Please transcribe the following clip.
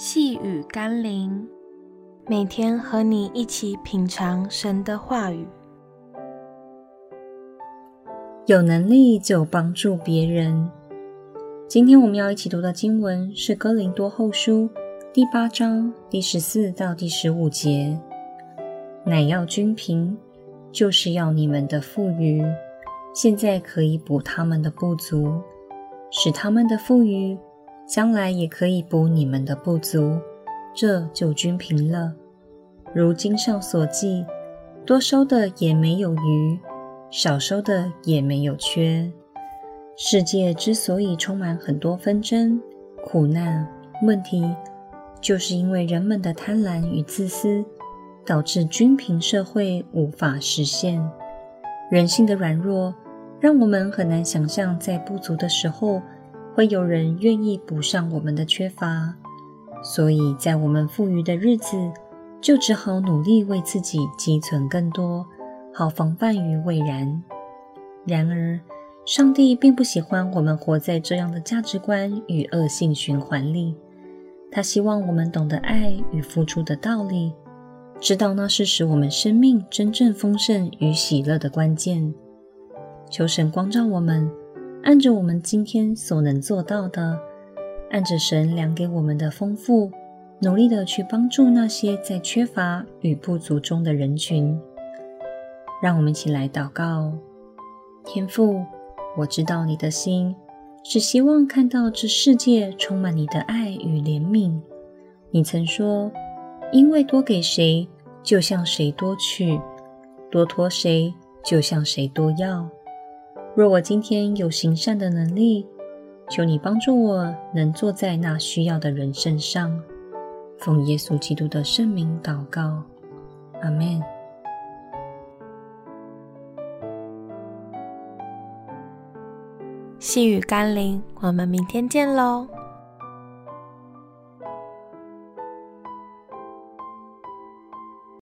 细雨甘霖，每天和你一起品尝神的话语。有能力就帮助别人。今天我们要一起读的经文是《哥林多后书》第八章第十四到第十五节。乃要均平，就是要你们的富余，现在可以补他们的不足，使他们的富余。将来也可以补你们的不足，这就均平了。如经上所记，多收的也没有余，少收的也没有缺。世界之所以充满很多纷争、苦难、问题，就是因为人们的贪婪与自私，导致均平社会无法实现。人性的软弱，让我们很难想象在不足的时候，会有人愿意补上我们的缺乏，所以在我们富裕的日子，就只好努力为自己积存更多，好防范于未然。然而，上帝并不喜欢我们活在这样的价值观与恶性循环里。他希望我们懂得爱与付出的道理，知道那是使我们生命真正丰盛与喜乐的关键。求神光照我们。按着我们今天所能做到的，按着神量给我们的丰富，努力的去帮助那些在缺乏与不足中的人群。让我们一起来祷告：天父，我知道你的心是希望看到这世界充满你的爱与怜悯。你曾说：“因为多给谁，就向谁多取；多托谁，就向谁多要。”若我今天有行善的能力，求你帮助我，能坐在那需要的人身上。奉耶稣基督的圣名祷告，阿门。细雨甘霖，我们明天见喽。